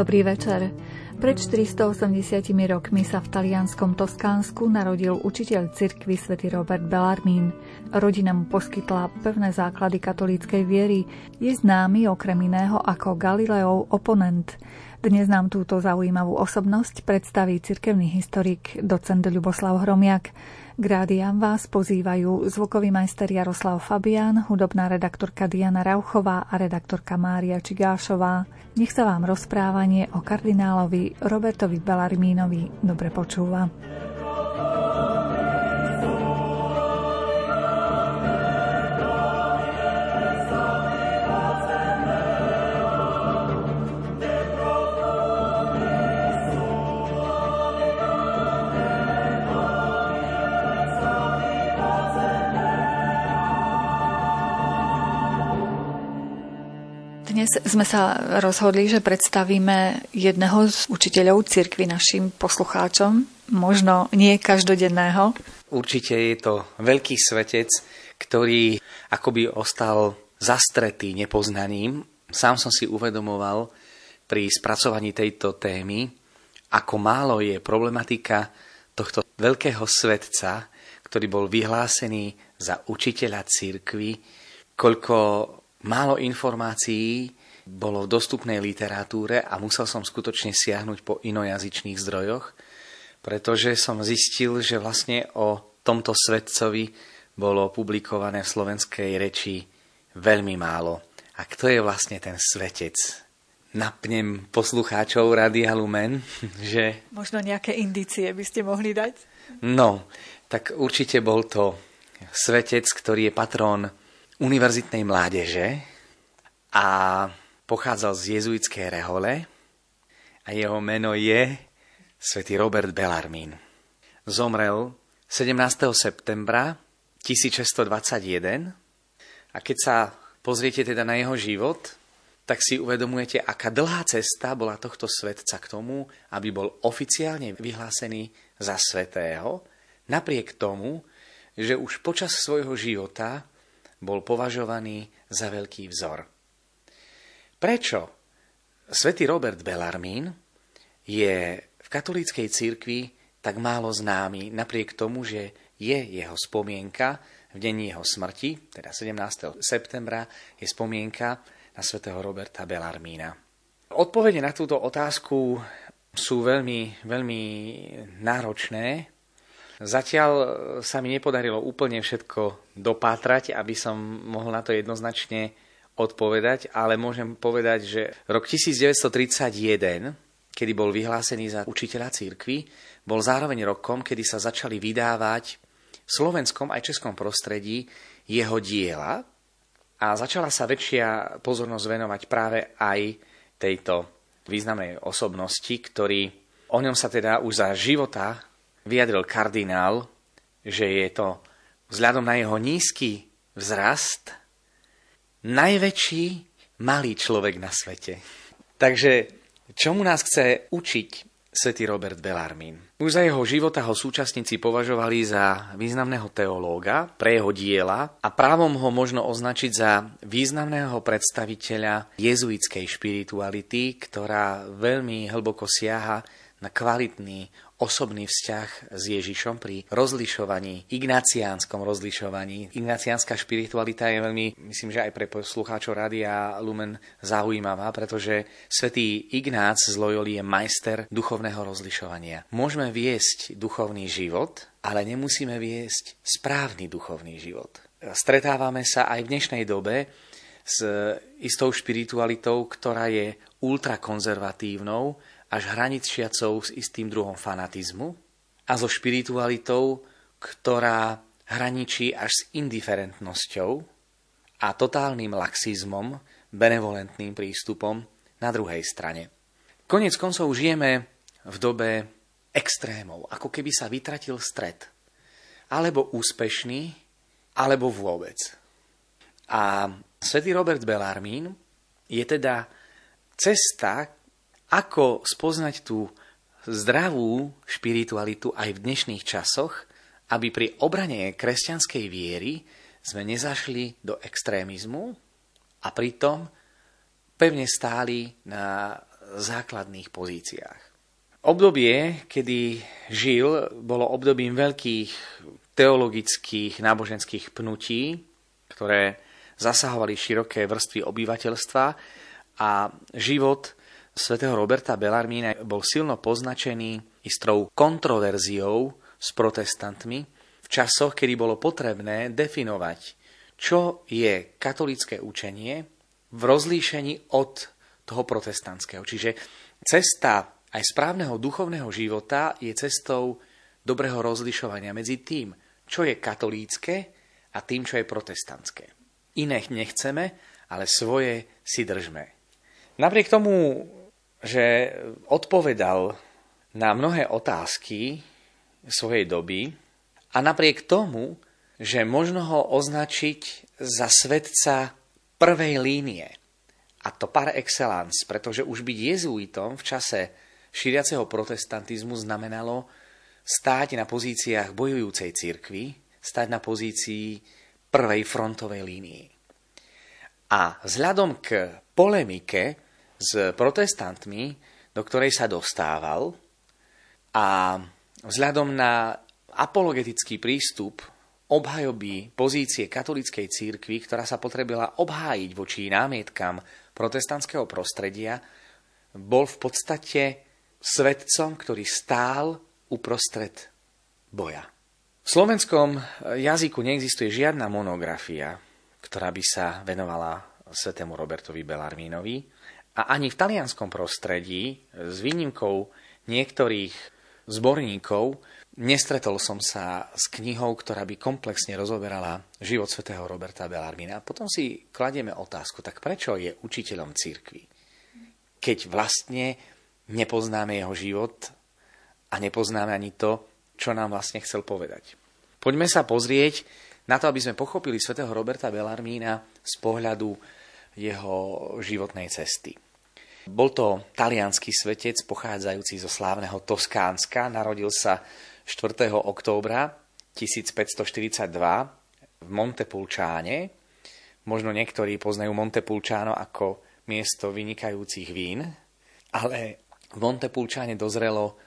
Dobrý večer. Pred 480 rokmi sa v talianskom Toskánsku narodil učiteľ cirkvy svätý Robert Bellarmín. Rodina mu poskytla pevné základy katolíckej viery. Je známy okrem iného ako Galileov oponent. Dnes nám túto zaujímavú osobnosť predstaví cirkevný historik docent Ľuboslav Hromiak. K vás pozývajú zvukový majster Jaroslav Fabián, hudobná redaktorka Diana Rauchová a redaktorka Mária Čigášová. Nech sa vám rozprávanie o kardinálovi Robertovi Bellarmínovi dobre počúva. Sme sa rozhodli, že predstavíme jedného z učiteľov cirkvy našim poslucháčom, možno nie každodenného. Určite je to veľký svetec, ktorý akoby ostal zastretý nepoznaním. Sám som si uvedomoval pri spracovaní tejto témy, ako málo je problematika tohto veľkého svetca, ktorý bol vyhlásený za učiteľa cirkvy, koľko Málo informácií bolo v dostupnej literatúre a musel som skutočne siahnuť po inojazyčných zdrojoch, pretože som zistil, že vlastne o tomto svetcovi bolo publikované v slovenskej reči veľmi málo. A kto je vlastne ten svetec? Napnem poslucháčov Radia Lumen, že... Možno nejaké indície by ste mohli dať? No, tak určite bol to svetec, ktorý je patrón univerzitnej mládeže a pochádzal z jezuitskej rehole a jeho meno je svätý Robert Bellarmín. Zomrel 17. septembra 1621 a keď sa pozriete teda na jeho život, tak si uvedomujete, aká dlhá cesta bola tohto svetca k tomu, aby bol oficiálne vyhlásený za svetého, napriek tomu, že už počas svojho života bol považovaný za veľký vzor. Prečo svätý Robert Bellarmín je v katolíckej cirkvi tak málo známy, napriek tomu, že je jeho spomienka v deň jeho smrti, teda 17. septembra, je spomienka na svätého Roberta Bellarmína. Odpovede na túto otázku sú veľmi, veľmi náročné, Zatiaľ sa mi nepodarilo úplne všetko dopátrať, aby som mohol na to jednoznačne odpovedať, ale môžem povedať, že rok 1931, kedy bol vyhlásený za učiteľa církvy, bol zároveň rokom, kedy sa začali vydávať v slovenskom aj českom prostredí jeho diela a začala sa väčšia pozornosť venovať práve aj tejto významnej osobnosti, ktorý o ňom sa teda už za života vyjadril kardinál, že je to vzhľadom na jeho nízky vzrast najväčší malý človek na svete. Takže čomu nás chce učiť svätý Robert Bellarmín? Už za jeho života ho súčasníci považovali za významného teológa pre jeho diela a právom ho možno označiť za významného predstaviteľa jezuitskej špirituality, ktorá veľmi hlboko siaha na kvalitný osobný vzťah s Ježišom pri rozlišovaní, ignaciánskom rozlišovaní. Ignaciánska špiritualita je veľmi, myslím, že aj pre poslucháčov Rádia Lumen zaujímavá, pretože svätý Ignác z Loyoli je majster duchovného rozlišovania. Môžeme viesť duchovný život, ale nemusíme viesť správny duchovný život. Stretávame sa aj v dnešnej dobe s istou špiritualitou, ktorá je ultrakonzervatívnou, až hraničiacou s istým druhom fanatizmu a so špiritualitou, ktorá hraničí až s indiferentnosťou a totálnym laxizmom, benevolentným prístupom na druhej strane. Konec koncov žijeme v dobe extrémov, ako keby sa vytratil stred. Alebo úspešný, alebo vôbec. A svätý Robert Bellarmín je teda cesta, ako spoznať tú zdravú špiritualitu aj v dnešných časoch, aby pri obrane kresťanskej viery sme nezašli do extrémizmu a pritom pevne stáli na základných pozíciách. Obdobie, kedy žil, bolo obdobím veľkých teologických, náboženských pnutí, ktoré zasahovali široké vrstvy obyvateľstva a život svätého Roberta Bellarmína bol silno poznačený istrou kontroverziou s protestantmi v časoch, kedy bolo potrebné definovať, čo je katolické učenie v rozlíšení od toho protestantského. Čiže cesta aj správneho duchovného života je cestou dobrého rozlišovania medzi tým, čo je katolícke a tým, čo je protestantské. Iné nechceme, ale svoje si držme. Napriek tomu, že odpovedal na mnohé otázky svojej doby a napriek tomu, že možno ho označiť za svetca prvej línie, a to par excellence, pretože už byť jezuitom v čase šíriaceho protestantizmu znamenalo stáť na pozíciách bojujúcej cirkvi, stať na pozícii prvej frontovej línii. A vzhľadom k polemike s protestantmi, do ktorej sa dostával, a vzhľadom na apologetický prístup obhajoby pozície katolickej církvy, ktorá sa potrebila obhájiť voči námietkam protestantského prostredia, bol v podstate svetcom, ktorý stál uprostred boja. V slovenskom jazyku neexistuje žiadna monografia, ktorá by sa venovala svetému Robertovi Bellarmínovi a ani v talianskom prostredí s výnimkou niektorých zborníkov nestretol som sa s knihou, ktorá by komplexne rozoberala život svätého Roberta Bellarmina. Potom si kladieme otázku, tak prečo je učiteľom církvy? Keď vlastne nepoznáme jeho život a nepoznáme ani to, čo nám vlastne chcel povedať. Poďme sa pozrieť na to, aby sme pochopili svätého Roberta Bellarmína z pohľadu jeho životnej cesty. Bol to talianský svetec pochádzajúci zo slávneho Toskánska. Narodil sa 4. októbra 1542 v Montepulčáne. Možno niektorí poznajú Montepulčáno ako miesto vynikajúcich vín, ale v Montepulčáne dozrelo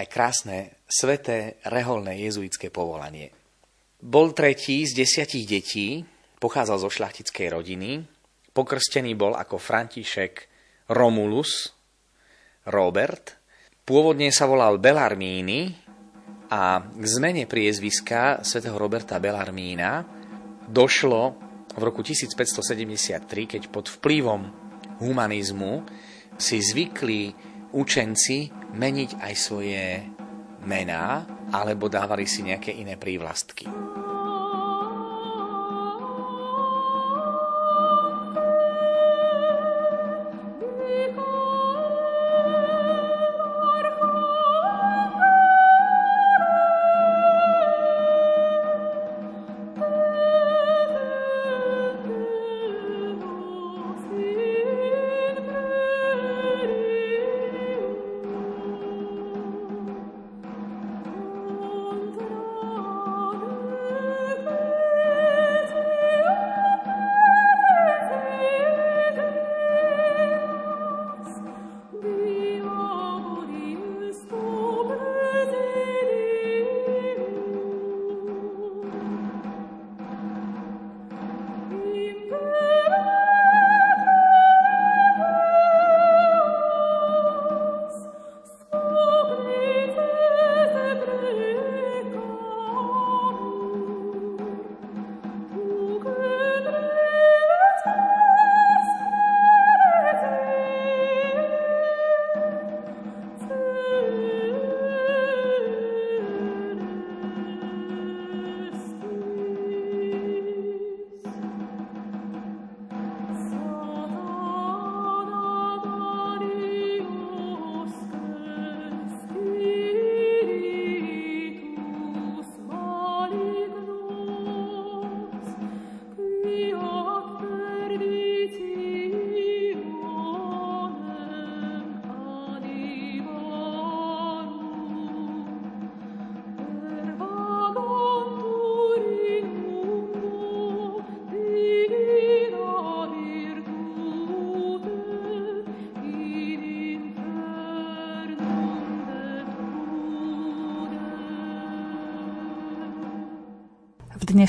aj krásne, sveté, reholné jezuitské povolanie. Bol tretí z desiatich detí, pochádzal zo šlachtickej rodiny, pokrstený bol ako František Romulus Robert, pôvodne sa volal Bellarmíny a k zmene priezviska svätého Roberta Bellarmína došlo v roku 1573, keď pod vplyvom humanizmu si zvykli učenci meniť aj svoje mená alebo dávali si nejaké iné prívlastky.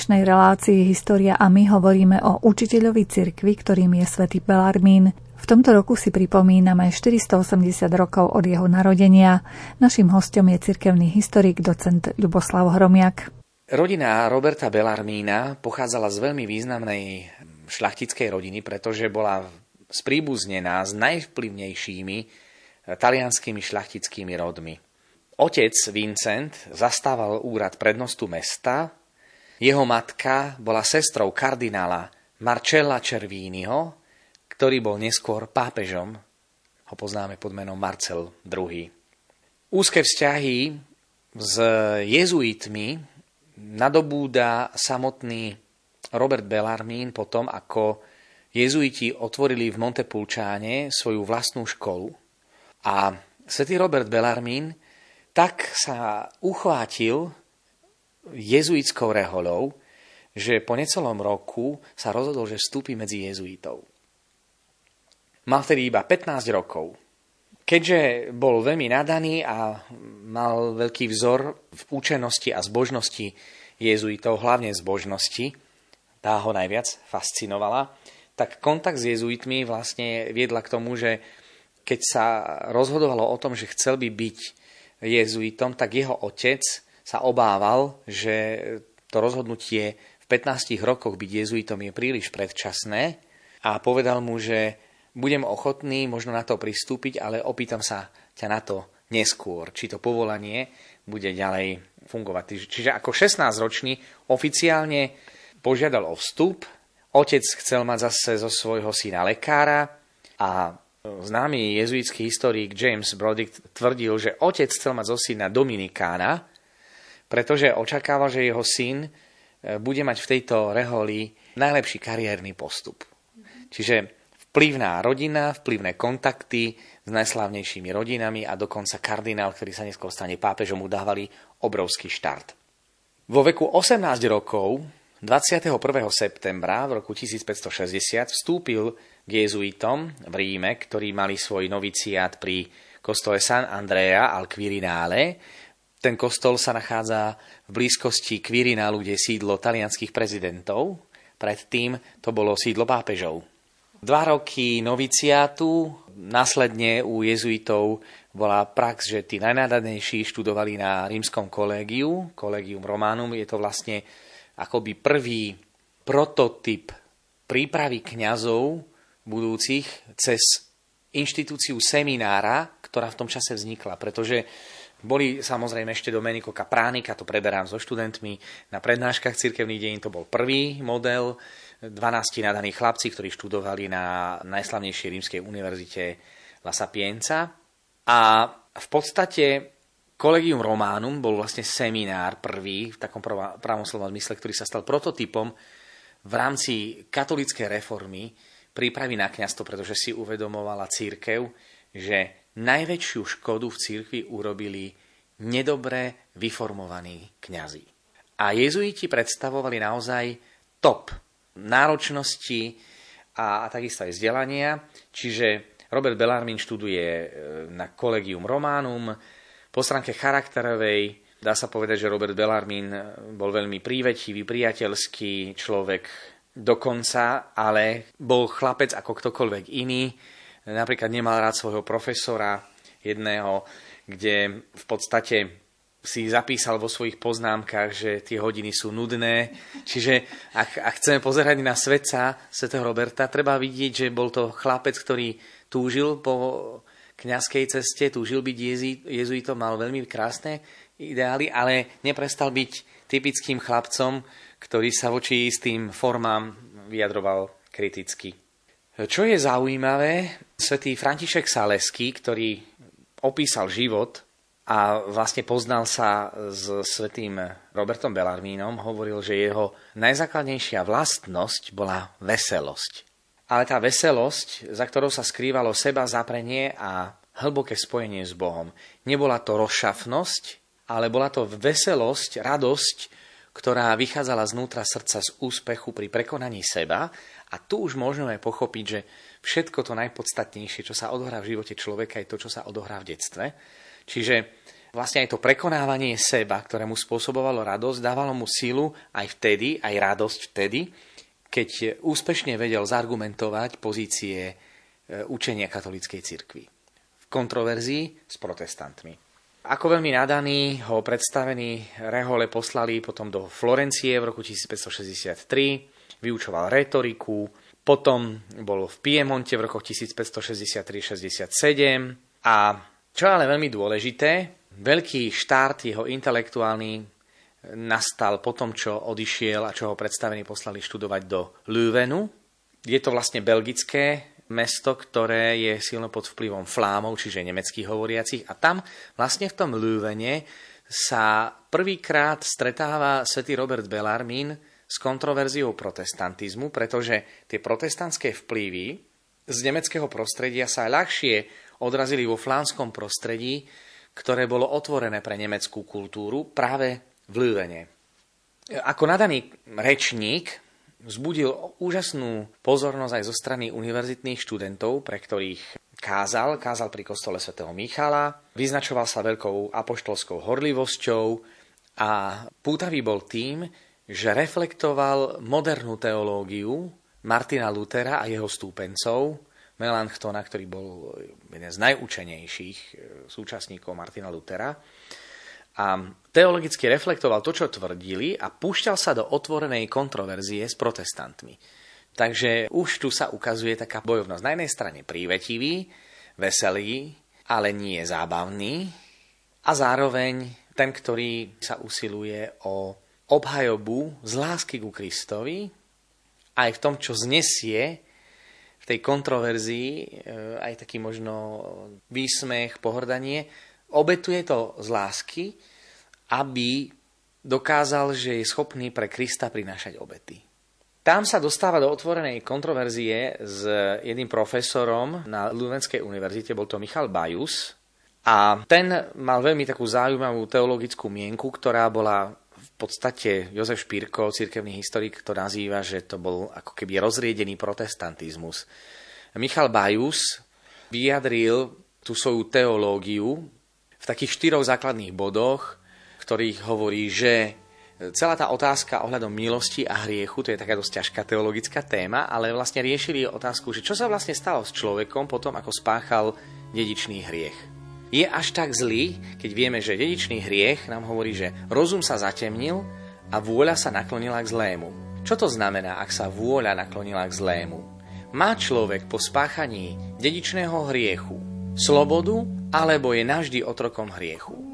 Dnešnej relácii História a my hovoríme o učiteľovi cirkvi, ktorým je svätý Belarmín. V tomto roku si pripomíname 480 rokov od jeho narodenia. Naším hostom je cirkevný historik docent Ľuboslav Hromiak. Rodina Roberta Belarmína pochádzala z veľmi významnej šlachtickej rodiny, pretože bola spríbuznená s najvplyvnejšími talianskými šlachtickými rodmi. Otec Vincent zastával úrad prednostu mesta, jeho matka bola sestrou kardinála Marcella Červínyho, ktorý bol neskôr pápežom, ho poznáme pod menom Marcel II. Úzke vzťahy s jezuitmi nadobúda samotný Robert Bellarmín potom, ako jezuiti otvorili v Montepulčáne svoju vlastnú školu. A svätý Robert Bellarmín tak sa uchvátil jezuitskou reholou, že po necelom roku sa rozhodol, že vstúpi medzi jezuitov. Mal vtedy iba 15 rokov. Keďže bol veľmi nadaný a mal veľký vzor v účenosti a zbožnosti jezuitov, hlavne zbožnosti, tá ho najviac fascinovala, tak kontakt s jezuitmi vlastne viedla k tomu, že keď sa rozhodovalo o tom, že chcel by byť jezuitom, tak jeho otec sa obával, že to rozhodnutie v 15 rokoch byť jezuitom je príliš predčasné a povedal mu, že budem ochotný možno na to pristúpiť, ale opýtam sa ťa na to neskôr, či to povolanie bude ďalej fungovať. Čiže ako 16-ročný oficiálne požiadal o vstup, otec chcel mať zase zo svojho syna lekára a Známy jezuitský historik James Brodick tvrdil, že otec chcel mať zo syna Dominikána, pretože očakával, že jeho syn e, bude mať v tejto reholi najlepší kariérny postup. Čiže vplyvná rodina, vplyvné kontakty s najslávnejšími rodinami a dokonca kardinál, ktorý sa neskôr stane pápežom, mu dávali obrovský štart. Vo veku 18 rokov 21. septembra v roku 1560 vstúpil k jezuitom v Ríme, ktorí mali svoj noviciát pri kostole San Andrea al Quirinale. Ten kostol sa nachádza v blízkosti Quirinálu, kde je sídlo talianských prezidentov. Predtým to bolo sídlo pápežov. Dva roky noviciátu, následne u jezuitov bola prax, že tí najnádanejší študovali na rímskom kolégiu, Collegium Romanum. Je to vlastne akoby prvý prototyp prípravy kňazov budúcich cez inštitúciu seminára, ktorá v tom čase vznikla, pretože boli samozrejme ešte Domenico Capránika, to preberám so študentmi na prednáškach cirkevných dejín, to bol prvý model, 12 nadaní chlapci, ktorí študovali na najslavnejšej rímskej univerzite La Sapienza. A v podstate Collegium Romanum bol vlastne seminár prvý, v takom pravom slova zmysle, ktorý sa stal prototypom v rámci katolíckej reformy, prípravy na kňastvo, pretože si uvedomovala církev, že najväčšiu škodu v církvi urobili nedobre vyformovaní kňazi. A jezuiti predstavovali naozaj top náročnosti a, a takisto aj vzdelania. Čiže Robert Bellarmín študuje e, na Collegium Romanum. Po stránke charakterovej dá sa povedať, že Robert Bellarmín bol veľmi prívetivý, priateľský človek, dokonca, ale bol chlapec ako ktokoľvek iný. Napríklad nemal rád svojho profesora jedného, kde v podstate si zapísal vo svojich poznámkach, že tie hodiny sú nudné. Čiže ak, ak chceme pozerať na svetca svätého Roberta, treba vidieť, že bol to chlapec, ktorý túžil po kňazskej ceste, túžil byť jezuitom, mal veľmi krásne ideály, ale neprestal byť typickým chlapcom, ktorý sa voči istým formám vyjadroval kriticky. Čo je zaujímavé, svätý František Salesky, ktorý opísal život a vlastne poznal sa s svetým Robertom Bellarmínom, hovoril, že jeho najzákladnejšia vlastnosť bola veselosť. Ale tá veselosť, za ktorou sa skrývalo seba zaprenie a hlboké spojenie s Bohom. Nebola to rozšafnosť, ale bola to veselosť, radosť, ktorá vychádzala znútra srdca z úspechu pri prekonaní seba a tu už môžeme pochopiť, že všetko to najpodstatnejšie, čo sa odohrá v živote človeka, je to, čo sa odohrá v detstve. Čiže vlastne aj to prekonávanie seba, ktoré mu spôsobovalo radosť, dávalo mu silu aj vtedy, aj radosť vtedy, keď úspešne vedel zargumentovať pozície e, učenia katolíckej cirkvi v kontroverzii s protestantmi. Ako veľmi nadaný ho predstavení Rehole poslali potom do Florencie v roku 1563, vyučoval retoriku, potom bol v Piemonte v rokoch 1563-67 a čo ale veľmi dôležité, veľký štart jeho intelektuálny nastal po tom, čo odišiel a čo ho predstavení poslali študovať do Lüvenu. Je to vlastne belgické mesto, ktoré je silno pod vplyvom Flámov, čiže nemeckých hovoriacich. A tam vlastne v tom Lüvene sa prvýkrát stretáva svätý Robert Bellarmín s kontroverziou protestantizmu, pretože tie protestantské vplyvy z nemeckého prostredia sa ľahšie odrazili vo flánskom prostredí, ktoré bolo otvorené pre nemeckú kultúru práve v Lüvene. Ako nadaný rečník vzbudil úžasnú pozornosť aj zo strany univerzitných študentov, pre ktorých kázal, kázal pri kostole svätého Michala, vyznačoval sa veľkou apoštolskou horlivosťou a pútavý bol tým, že reflektoval modernú teológiu Martina Lutera a jeho stúpencov, Melanchtona, ktorý bol jeden z najúčenejších e, súčasníkov Martina Lutera. A teologicky reflektoval to, čo tvrdili a púšťal sa do otvorenej kontroverzie s protestantmi. Takže už tu sa ukazuje taká bojovnosť. Na jednej strane prívetivý, veselý, ale nie zábavný a zároveň ten, ktorý sa usiluje o obhajobu z lásky ku Kristovi aj v tom, čo znesie tej kontroverzii e, aj taký možno výsmech, pohrdanie, obetuje to z lásky, aby dokázal, že je schopný pre Krista prinášať obety. Tam sa dostáva do otvorenej kontroverzie s jedným profesorom na Luvenskej univerzite, bol to Michal Bajus. A ten mal veľmi takú zaujímavú teologickú mienku, ktorá bola v podstate Jozef Špírko, cirkevný historik, to nazýva, že to bol ako keby rozriedený protestantizmus. Michal Bajus vyjadril tú svoju teológiu v takých štyroch základných bodoch, ktorých hovorí, že celá tá otázka ohľadom milosti a hriechu, to je taká dosť ťažká teologická téma, ale vlastne riešili otázku, že čo sa vlastne stalo s človekom potom, ako spáchal dedičný hriech je až tak zlý, keď vieme, že dedičný hriech nám hovorí, že rozum sa zatemnil a vôľa sa naklonila k zlému. Čo to znamená, ak sa vôľa naklonila k zlému? Má človek po spáchaní dedičného hriechu slobodu, alebo je navždy otrokom hriechu?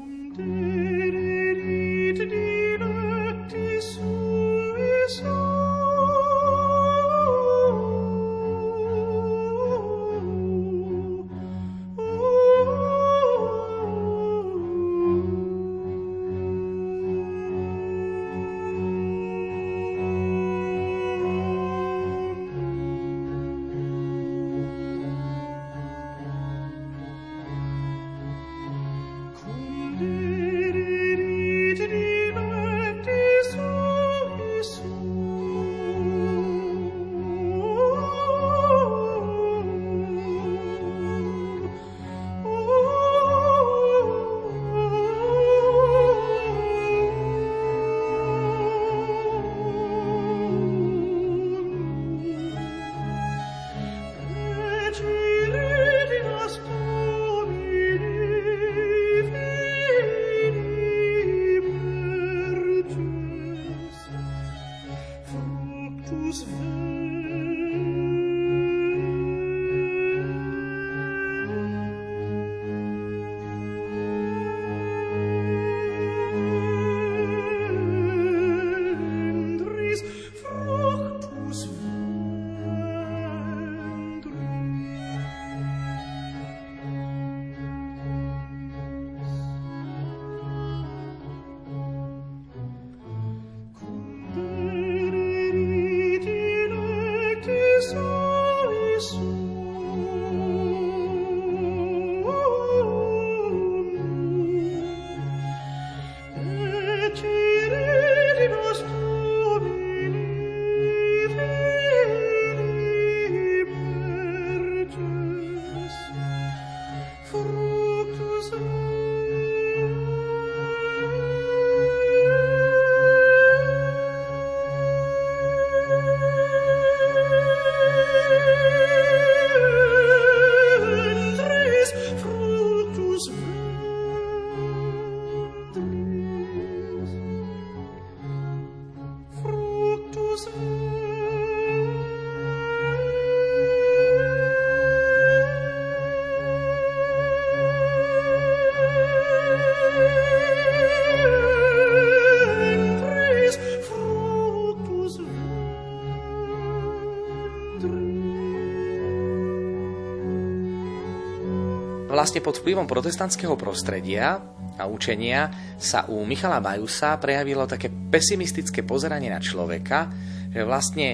Vlastne pod vplyvom protestantského prostredia a učenia sa u Michala Bajusa prejavilo také pesimistické pozeranie na človeka, že vlastne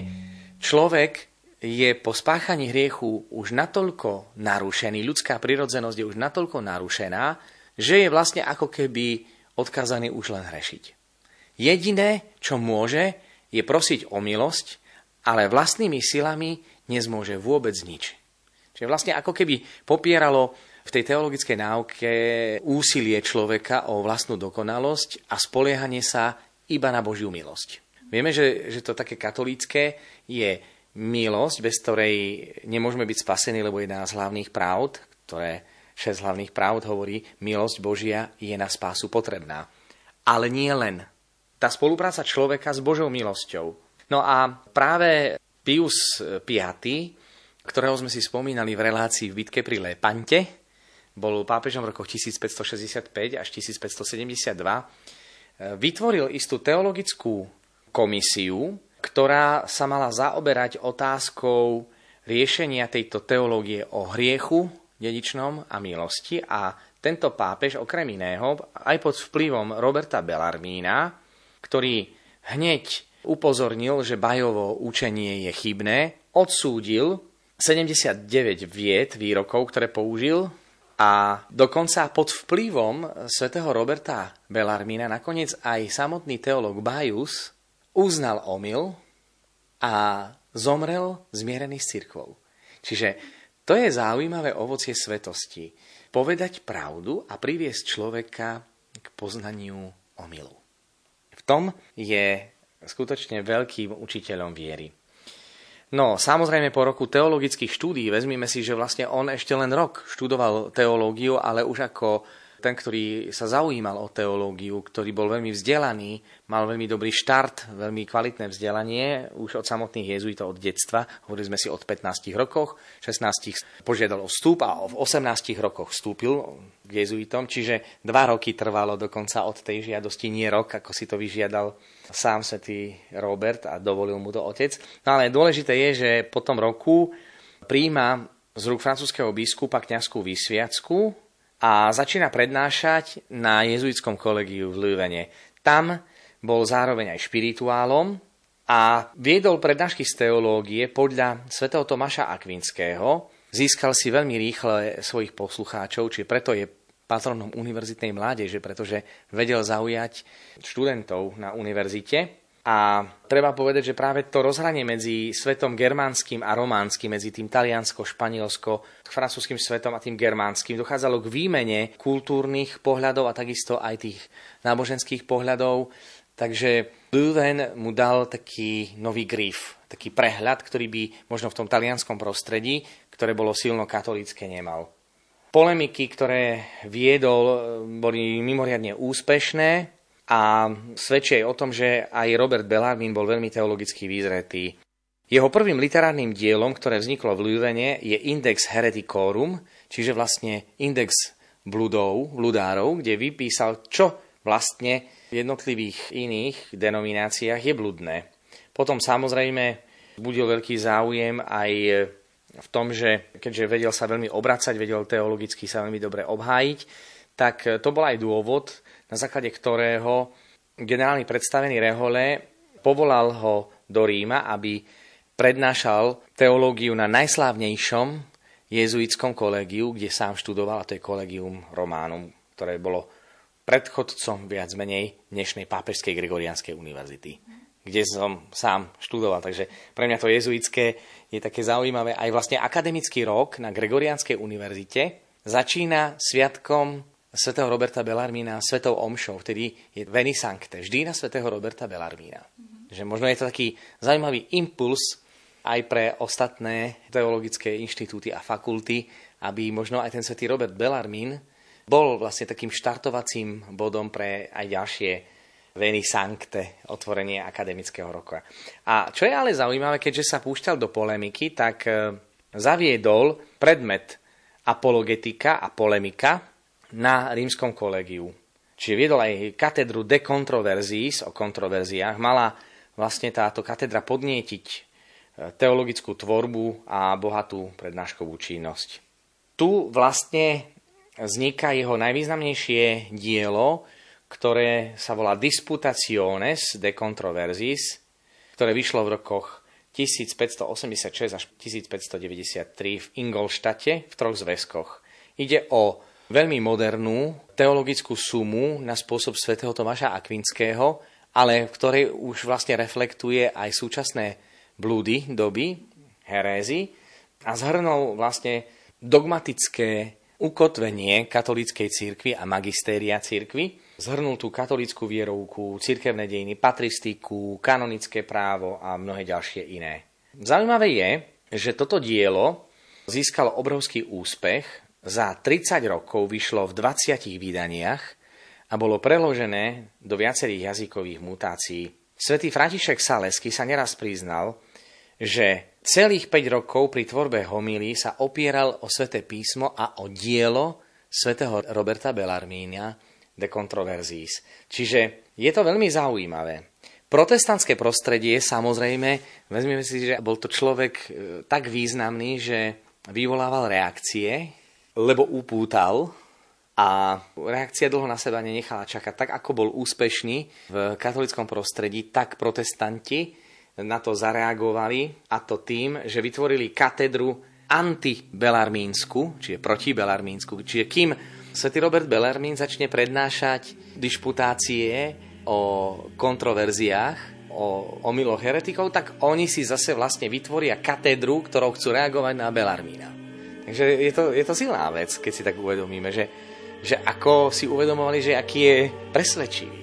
človek je po spáchaní hriechu už natoľko narušený, ľudská prirodzenosť je už natoľko narušená, že je vlastne ako keby odkazaný už len hrešiť. Jediné, čo môže, je prosiť o milosť, ale vlastnými silami nezmôže vôbec nič. Čiže vlastne ako keby popieralo v tej teologickej náuke úsilie človeka o vlastnú dokonalosť a spoliehanie sa iba na Božiu milosť. Vieme, že, že to také katolícké je milosť, bez ktorej nemôžeme byť spasení, lebo jedna z hlavných práv, ktoré šesť hlavných práv hovorí, milosť Božia je na spásu potrebná. Ale nie len. Tá spolupráca človeka s Božou milosťou. No a práve Pius V, ktorého sme si spomínali v relácii v bitke pri Lepante, bol pápežom v rokoch 1565 až 1572, vytvoril istú teologickú komisiu, ktorá sa mala zaoberať otázkou riešenia tejto teológie o hriechu, dedičnom a milosti. A tento pápež okrem iného aj pod vplyvom Roberta Bellarmína, ktorý hneď upozornil, že Bajovo učenie je chybné, odsúdil 79 vied, výrokov, ktoré použil a dokonca pod vplyvom svätého Roberta Bellarmína nakoniec aj samotný teológ Bajus uznal omyl a zomrel zmierený s cirkvou. Čiže to je zaujímavé ovocie svetosti. Povedať pravdu a priviesť človeka k poznaniu omylu. V tom je skutočne veľkým učiteľom viery. No, samozrejme po roku teologických štúdí, vezmime si, že vlastne on ešte len rok študoval teológiu, ale už ako ten, ktorý sa zaujímal o teológiu, ktorý bol veľmi vzdelaný, mal veľmi dobrý štart, veľmi kvalitné vzdelanie, už od samotných jezuitov, od detstva, hovorili sme si od 15 rokoch, 16 požiadal o vstup a v 18 rokoch vstúpil k jezuitom, čiže dva roky trvalo dokonca od tej žiadosti, nie rok, ako si to vyžiadal sám svätý Robert a dovolil mu to otec. No ale dôležité je, že po tom roku príjma z rúk francúzského biskupa kňazskú vysviacku, a začína prednášať na jezuitskom kolegiu v Lüvene. Tam bol zároveň aj špirituálom a viedol prednášky z teológie podľa svätého Tomáša Akvinského. Získal si veľmi rýchle svojich poslucháčov, či preto je patronom univerzitnej mládeže, pretože vedel zaujať študentov na univerzite a treba povedať, že práve to rozhranie medzi svetom germánskym a románskym, medzi tým taliansko, španielsko, francúzským svetom a tým germánskym, dochádzalo k výmene kultúrnych pohľadov a takisto aj tých náboženských pohľadov. Takže Leuven mu dal taký nový grif, taký prehľad, ktorý by možno v tom talianskom prostredí, ktoré bolo silno katolícke, nemal. Polemiky, ktoré viedol, boli mimoriadne úspešné, a svedčí aj o tom, že aj Robert Bellarmine bol veľmi teologicky vyzretý. Jeho prvým literárnym dielom, ktoré vzniklo v Lüvene, je Index Hereticorum, čiže vlastne index bludov, bludárov, kde vypísal, čo vlastne v jednotlivých iných denomináciách je bludné. Potom samozrejme budil veľký záujem aj v tom, že keďže vedel sa veľmi obracať, vedel teologicky sa veľmi dobre obhájiť, tak to bol aj dôvod, na základe ktorého generálny predstavený Rehole povolal ho do Ríma, aby prednášal teológiu na najslávnejšom jezuitskom kolegiu, kde sám študoval, a to je kolegium Románum, ktoré bolo predchodcom viac menej dnešnej pápežskej Gregorianskej univerzity, kde som sám študoval. Takže pre mňa to jezuitské je také zaujímavé. Aj vlastne akademický rok na Gregorianskej univerzite začína sviatkom svätého Roberta Bellarmína svetou omšou, vtedy je Veni Sancte, vždy na svätého Roberta Bellarmína. Mm-hmm. Že možno je to taký zaujímavý impuls aj pre ostatné teologické inštitúty a fakulty, aby možno aj ten svätý Robert Bellarmín bol vlastne takým štartovacím bodom pre aj ďalšie Veni Sancte, otvorenie akademického roka. A čo je ale zaujímavé, keďže sa púšťal do polemiky, tak e, zaviedol predmet apologetika a polemika, na rímskom kolegiu. Čiže viedol aj katedru de controversiis o kontroverziách. Mala vlastne táto katedra podnietiť e, teologickú tvorbu a bohatú prednáškovú činnosť. Tu vlastne vzniká jeho najvýznamnejšie dielo, ktoré sa volá Disputationes de Controversis, ktoré vyšlo v rokoch 1586 až 1593 v Ingolštate v troch zväzkoch. Ide o veľmi modernú teologickú sumu na spôsob svätého Tomáša Akvinského, ale v ktorej už vlastne reflektuje aj súčasné blúdy doby, herézy a zhrnul vlastne dogmatické ukotvenie katolíckej církvy a magistéria církvy, zhrnul tú katolickú vierovku, církevné dejiny, patristiku, kanonické právo a mnohé ďalšie iné. Zaujímavé je, že toto dielo získalo obrovský úspech. Za 30 rokov vyšlo v 20 vydaniach a bolo preložené do viacerých jazykových mutácií. Svetý František Salesky sa neraz priznal, že celých 5 rokov pri tvorbe homily sa opieral o sveté písmo a o dielo svätého Roberta Bellarmínia, de Controversies. Čiže je to veľmi zaujímavé. Protestantské prostredie, samozrejme, vezmeme si, že bol to človek e, tak významný, že vyvolával reakcie, lebo upútal a reakcia dlho na seba nenechala čakať. Tak ako bol úspešný v katolickom prostredí, tak protestanti na to zareagovali a to tým, že vytvorili katedru anti-belarmínsku, čiže proti belarmínsku. Čiže kým Svetý Robert Bellarmín začne prednášať dišputácie o kontroverziách, o omyloch heretikov, tak oni si zase vlastne vytvoria katedru, ktorou chcú reagovať na Bellarmína. Takže je to, je to silná vec, keď si tak uvedomíme, že, že ako si uvedomovali, že aký je presvedčivý.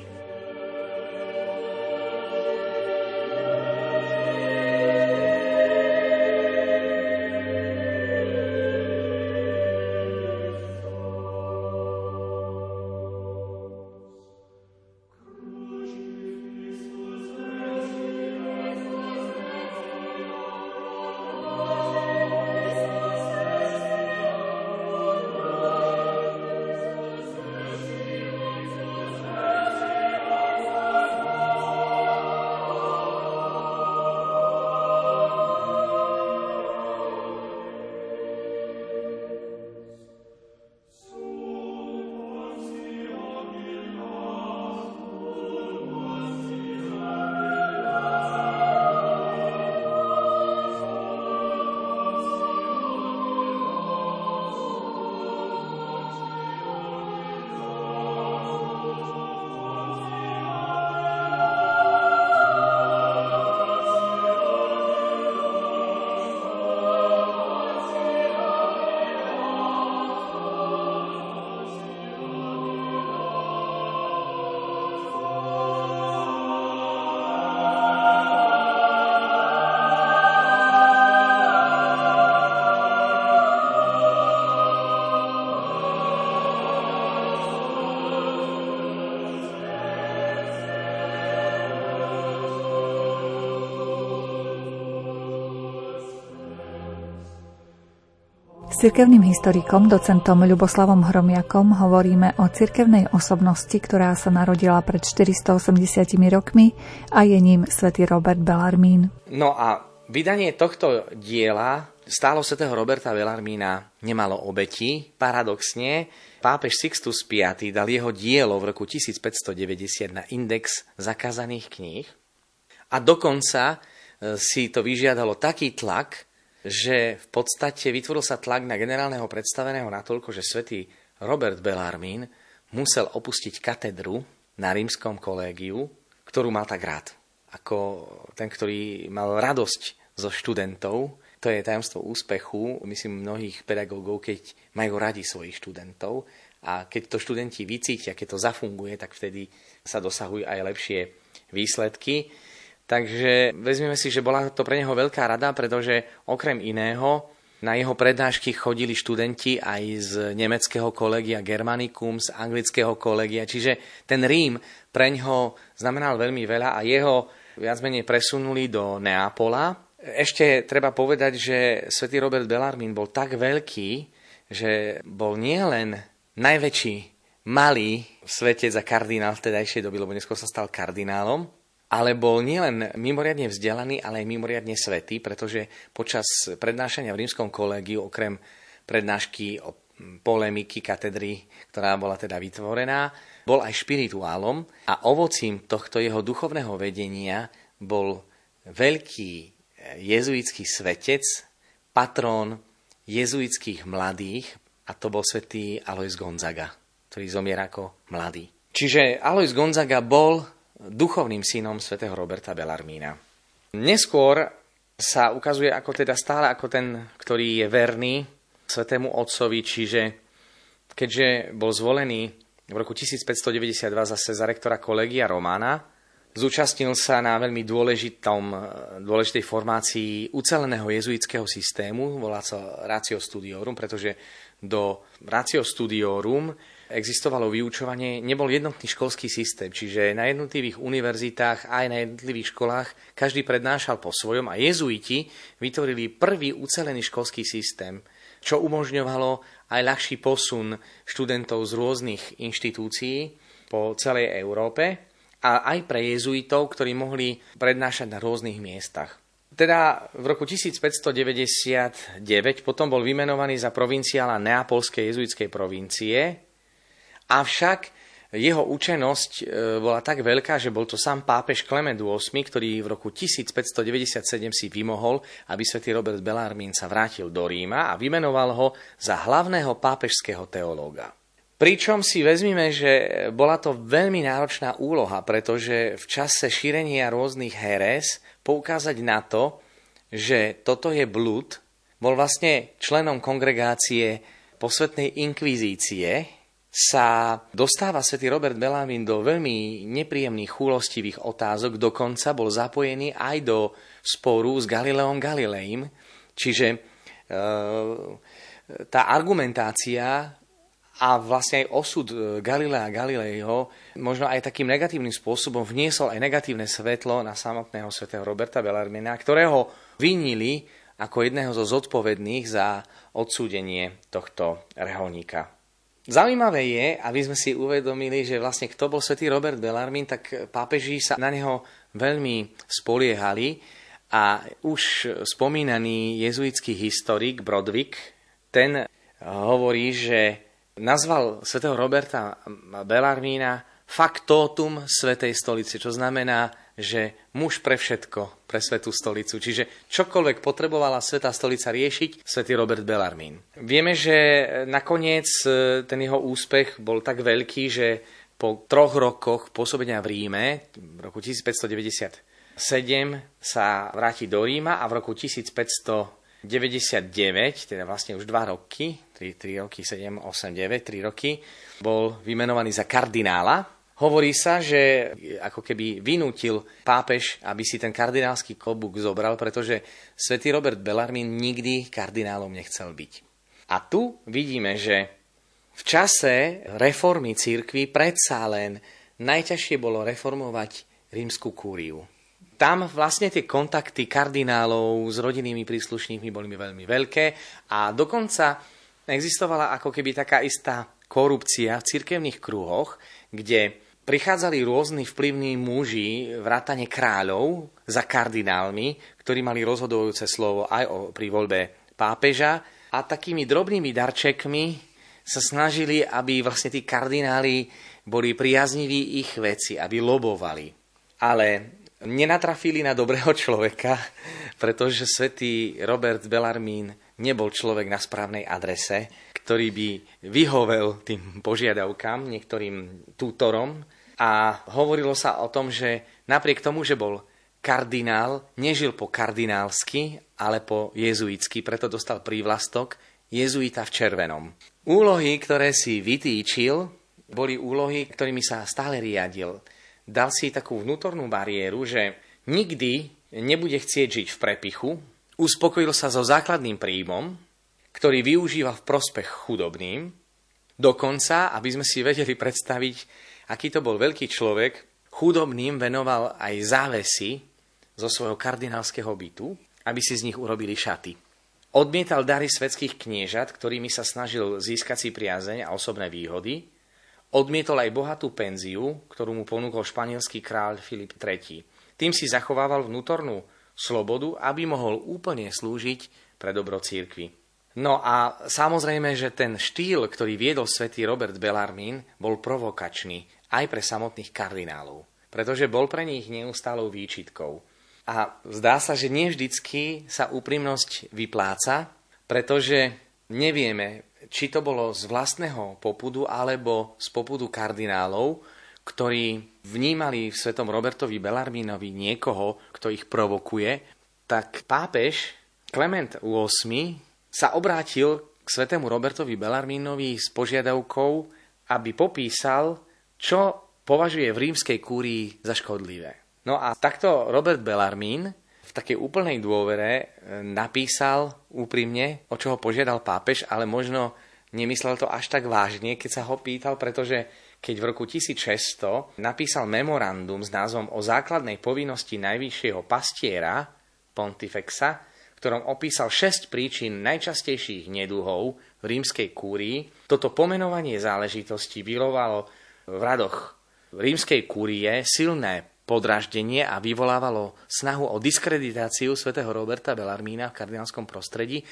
Cirkevným historikom, docentom Ľuboslavom Hromiakom hovoríme o cirkevnej osobnosti, ktorá sa narodila pred 480 rokmi a je ním svätý Robert Bellarmín. No a vydanie tohto diela stálo svätého Roberta Bellarmína nemalo obeti. Paradoxne, pápež Sixtus V dal jeho dielo v roku 1590 na index zakázaných kníh a dokonca e, si to vyžiadalo taký tlak, že v podstate vytvoril sa tlak na generálneho predstaveného natoľko, že svätý Robert Bellarmín musel opustiť katedru na rímskom kolégiu, ktorú mal tak rád. Ako ten, ktorý mal radosť zo študentov. To je tajomstvo úspechu, myslím, mnohých pedagógov, keď majú radi svojich študentov. A keď to študenti vycítia, keď to zafunguje, tak vtedy sa dosahujú aj lepšie výsledky. Takže vezmeme si, že bola to pre neho veľká rada, pretože okrem iného na jeho prednášky chodili študenti aj z nemeckého kolegia Germanicum, z anglického kolegia, čiže ten Rím pre ňoho znamenal veľmi veľa a jeho viac menej presunuli do Neapola. Ešte treba povedať, že svätý Robert Bellarmín bol tak veľký, že bol nielen najväčší malý svetec a kardinál v tedajšej doby, lebo neskôr sa stal kardinálom, ale bol nielen mimoriadne vzdelaný, ale aj mimoriadne svetý, pretože počas prednášania v rímskom kolégiu, okrem prednášky o polemiky katedry, ktorá bola teda vytvorená, bol aj špirituálom a ovocím tohto jeho duchovného vedenia bol veľký jezuitský svetec, patrón jezuitských mladých a to bol svätý Alois Gonzaga, ktorý zomier ako mladý. Čiže Alois Gonzaga bol duchovným synom svätého Roberta Bellarmína. Neskôr sa ukazuje ako teda stále ako ten, ktorý je verný svetému otcovi, čiže keďže bol zvolený v roku 1592 zase za rektora kolegia Romána, Zúčastnil sa na veľmi dôležitom, dôležitej formácii uceleného jezuitského systému, volá sa Ratio Studiorum, pretože do Ratio Studiorum existovalo vyučovanie, nebol jednotný školský systém, čiže na jednotlivých univerzitách aj na jednotlivých školách každý prednášal po svojom a jezuiti vytvorili prvý ucelený školský systém, čo umožňovalo aj ľahší posun študentov z rôznych inštitúcií po celej Európe a aj pre jezuitov, ktorí mohli prednášať na rôznych miestach. Teda v roku 1599 potom bol vymenovaný za provinciála Neapolskej jezuitskej provincie, avšak jeho účenosť e, bola tak veľká, že bol to sám pápež Klement VIII, ktorý v roku 1597 si vymohol, aby svätý Robert Bellarmín sa vrátil do Ríma a vymenoval ho za hlavného pápežského teológa. Pričom si vezmime, že bola to veľmi náročná úloha, pretože v čase šírenia rôznych heres poukázať na to, že toto je blud, bol vlastne členom kongregácie posvetnej inkvizície, sa dostáva svätý Robert Bellarmín do veľmi nepríjemných, chúlostivých otázok, dokonca bol zapojený aj do sporu s Galileom Galileim, čiže e, tá argumentácia a vlastne aj osud e, Galilea Galileiho možno aj takým negatívnym spôsobom vniesol aj negatívne svetlo na samotného svätého Roberta Bellarmina, ktorého vinili ako jedného zo zodpovedných za odsúdenie tohto reholníka. Zaujímavé je, aby sme si uvedomili, že vlastne kto bol svätý Robert Bellarmin, tak pápeži sa na neho veľmi spoliehali a už spomínaný jezuitský historik Brodvik, ten hovorí, že nazval svätého Roberta Bellarmína faktotum Svetej stolice, čo znamená, že muž pre všetko, pre Svetú stolicu. Čiže čokoľvek potrebovala Svetá stolica riešiť, Svetý Robert Bellarmín. Vieme, že nakoniec e, ten jeho úspech bol tak veľký, že po troch rokoch pôsobenia v Ríme, v roku 1597, sa vráti do Ríma a v roku 1500 99, teda vlastne už 2 roky, 3, 3 roky, 7, 8, 9, 3 roky, bol vymenovaný za kardinála. Hovorí sa, že ako keby vynútil pápež, aby si ten kardinálsky klobúk zobral, pretože svätý Robert Bellarmín nikdy kardinálom nechcel byť. A tu vidíme, že v čase reformy církvy predsa len najťažšie bolo reformovať rímsku kúriu tam vlastne tie kontakty kardinálov s rodinnými príslušníkmi boli veľmi veľké a dokonca existovala ako keby taká istá korupcia v cirkevných kruhoch, kde prichádzali rôzni vplyvní muži, vrátane kráľov, za kardinálmi, ktorí mali rozhodujúce slovo aj o, pri voľbe pápeža a takými drobnými darčekmi sa snažili, aby vlastne tí kardináli boli priazniví ich veci, aby lobovali. Ale nenatrafili na dobrého človeka, pretože svätý Robert Bellarmín nebol človek na správnej adrese, ktorý by vyhovel tým požiadavkám, niektorým tútorom. A hovorilo sa o tom, že napriek tomu, že bol kardinál, nežil po kardinálsky, ale po jezuitsky, preto dostal prívlastok jezuita v červenom. Úlohy, ktoré si vytýčil, boli úlohy, ktorými sa stále riadil. Dal si takú vnútornú bariéru, že nikdy nebude chcieť žiť v prepichu, uspokojil sa so základným príjmom, ktorý využíva v prospech chudobným, dokonca, aby sme si vedeli predstaviť, aký to bol veľký človek, chudobným venoval aj závesy zo svojho kardinálskeho bytu, aby si z nich urobili šaty. Odmietal dary svetských kniežat, ktorými sa snažil získať si priazeň a osobné výhody, Odmietol aj bohatú penziu, ktorú mu ponúkol španielský kráľ Filip III. Tým si zachovával vnútornú slobodu, aby mohol úplne slúžiť pre dobro církvy. No a samozrejme, že ten štýl, ktorý viedol svätý Robert Bellarmín, bol provokačný aj pre samotných kardinálov, pretože bol pre nich neustálou výčitkou. A zdá sa, že nie vždycky sa úprimnosť vypláca, pretože nevieme, či to bolo z vlastného popudu alebo z popudu kardinálov, ktorí vnímali v svetom Robertovi Bellarmínovi niekoho, kto ich provokuje, tak pápež Klement VIII sa obrátil k svetému Robertovi Bellarmínovi s požiadavkou, aby popísal, čo považuje v rímskej kúrii za škodlivé. No a takto Robert Bellarmín v takej úplnej dôvere e, napísal úprimne, o čo ho požiadal pápež, ale možno nemyslel to až tak vážne, keď sa ho pýtal, pretože keď v roku 1600 napísal memorandum s názvom o základnej povinnosti najvyššieho pastiera Pontifexa, v ktorom opísal 6 príčin najčastejších neduhov v rímskej kúrii, toto pomenovanie záležitosti vyrovalo v radoch rímskej kúrie silné podraždenie a vyvolávalo snahu o diskreditáciu svätého Roberta Bellarmína v kardinálskom prostredí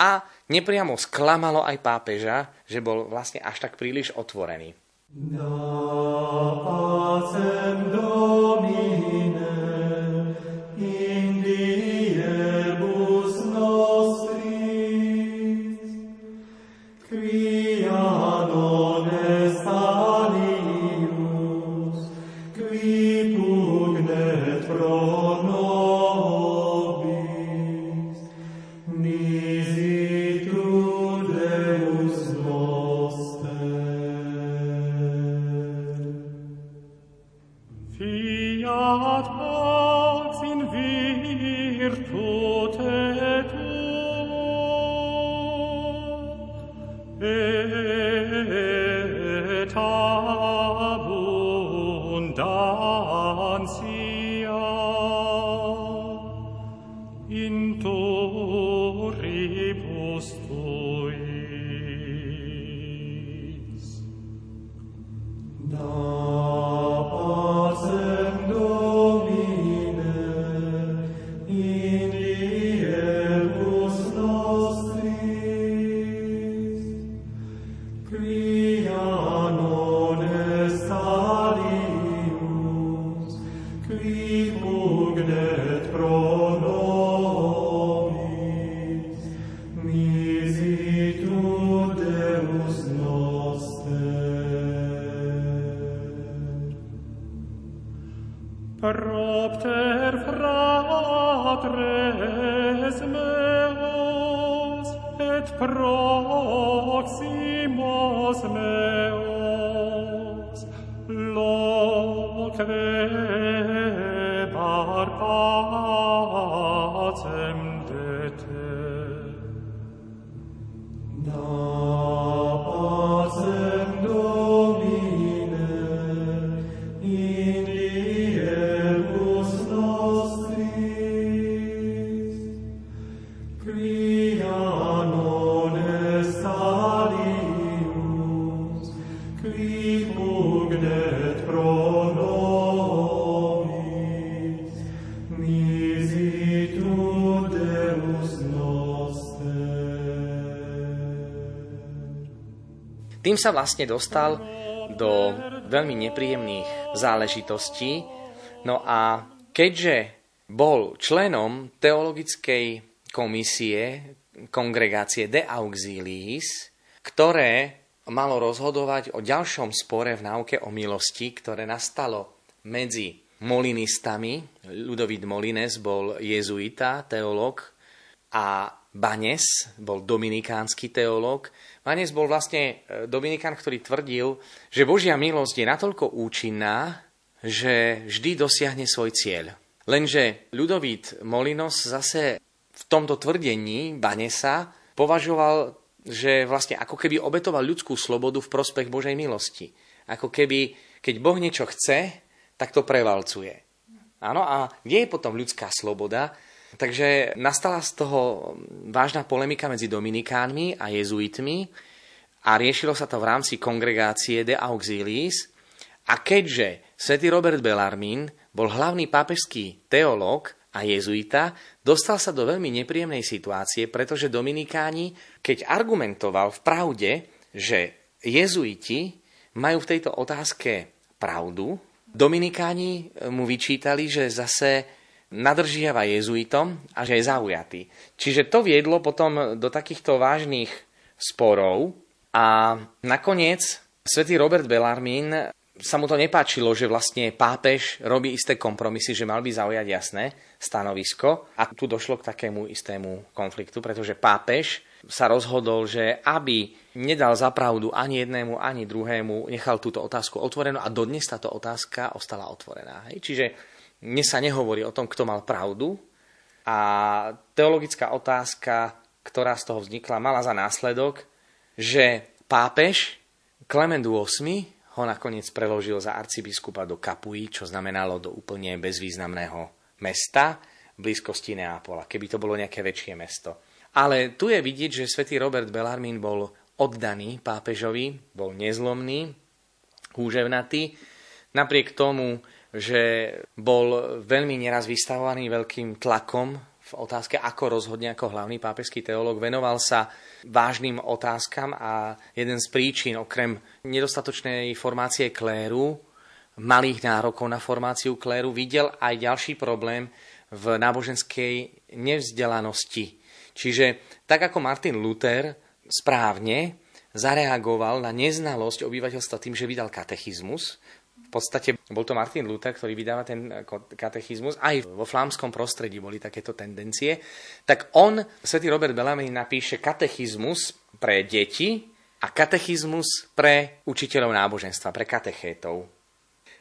a nepriamo sklamalo aj pápeža, že bol vlastne až tak príliš otvorený. Da pacem Domine Tým sa vlastne dostal do veľmi nepríjemných záležitostí. No a keďže bol členom teologickej komisie kongregácie De Auxiliis, ktoré malo rozhodovať o ďalšom spore v náuke o milosti, ktoré nastalo medzi molinistami. Ludovít Molines bol jezuita, teológ, a Banes bol dominikánsky teológ. Banes bol vlastne e, dominikán, ktorý tvrdil, že Božia milosť je natoľko účinná, že vždy dosiahne svoj cieľ. Lenže Ľudovít Molinos zase v tomto tvrdení Banesa považoval, že vlastne ako keby obetoval ľudskú slobodu v prospech Božej milosti. Ako keby, keď Boh niečo chce, tak to prevalcuje. Áno, a kde je potom ľudská sloboda? Takže nastala z toho vážna polemika medzi Dominikánmi a jezuitmi a riešilo sa to v rámci kongregácie De Auxiliis. A keďže svätý Robert Bellarmín bol hlavný pápežský teológ a jezuita, dostal sa do veľmi nepríjemnej situácie, pretože Dominikáni, keď argumentoval v pravde, že jezuiti majú v tejto otázke pravdu, Dominikáni mu vyčítali, že zase nadržiava jezuitom a že je zaujatý. Čiže to viedlo potom do takýchto vážnych sporov a nakoniec svätý Robert Bellarmín sa mu to nepáčilo, že vlastne pápež robí isté kompromisy, že mal by zaujať jasné stanovisko. A tu došlo k takému istému konfliktu, pretože pápež sa rozhodol, že aby nedal zapravdu ani jednému, ani druhému, nechal túto otázku otvorenú a dodnes táto otázka ostala otvorená. Hej? Čiže dnes sa nehovorí o tom, kto mal pravdu a teologická otázka, ktorá z toho vznikla, mala za následok, že pápež Klement VIII ho nakoniec preložil za arcibiskupa do Kapuji, čo znamenalo do úplne bezvýznamného mesta v blízkosti Neapola, keby to bolo nejaké väčšie mesto. Ale tu je vidieť, že svätý Robert Bellarmín bol oddaný pápežovi, bol nezlomný, húževnatý, napriek tomu, že bol veľmi neraz vystavovaný veľkým tlakom v otázke, ako rozhodne ako hlavný pápežský teológ. Venoval sa vážnym otázkam a jeden z príčin, okrem nedostatočnej formácie kléru, malých nárokov na formáciu kléru, videl aj ďalší problém v náboženskej nevzdelanosti. Čiže tak ako Martin Luther správne zareagoval na neznalosť obyvateľstva tým, že vydal katechizmus, v podstate bol to Martin Luther, ktorý vydáva ten katechizmus, aj vo flámskom prostredí boli takéto tendencie, tak on, svätý Robert Bellamy, napíše katechizmus pre deti a katechizmus pre učiteľov náboženstva, pre katechétov.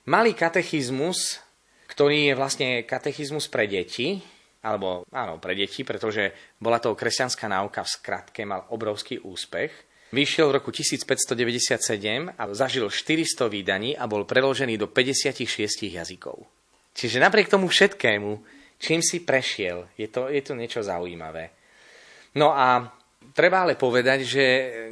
Malý katechizmus, ktorý je vlastne katechizmus pre deti, alebo áno, pre deti, pretože bola to kresťanská náuka v skratke, mal obrovský úspech, Vyšiel v roku 1597 a zažil 400 výdaní a bol preložený do 56 jazykov. Čiže napriek tomu všetkému, čím si prešiel, je to, je to niečo zaujímavé. No a treba ale povedať, že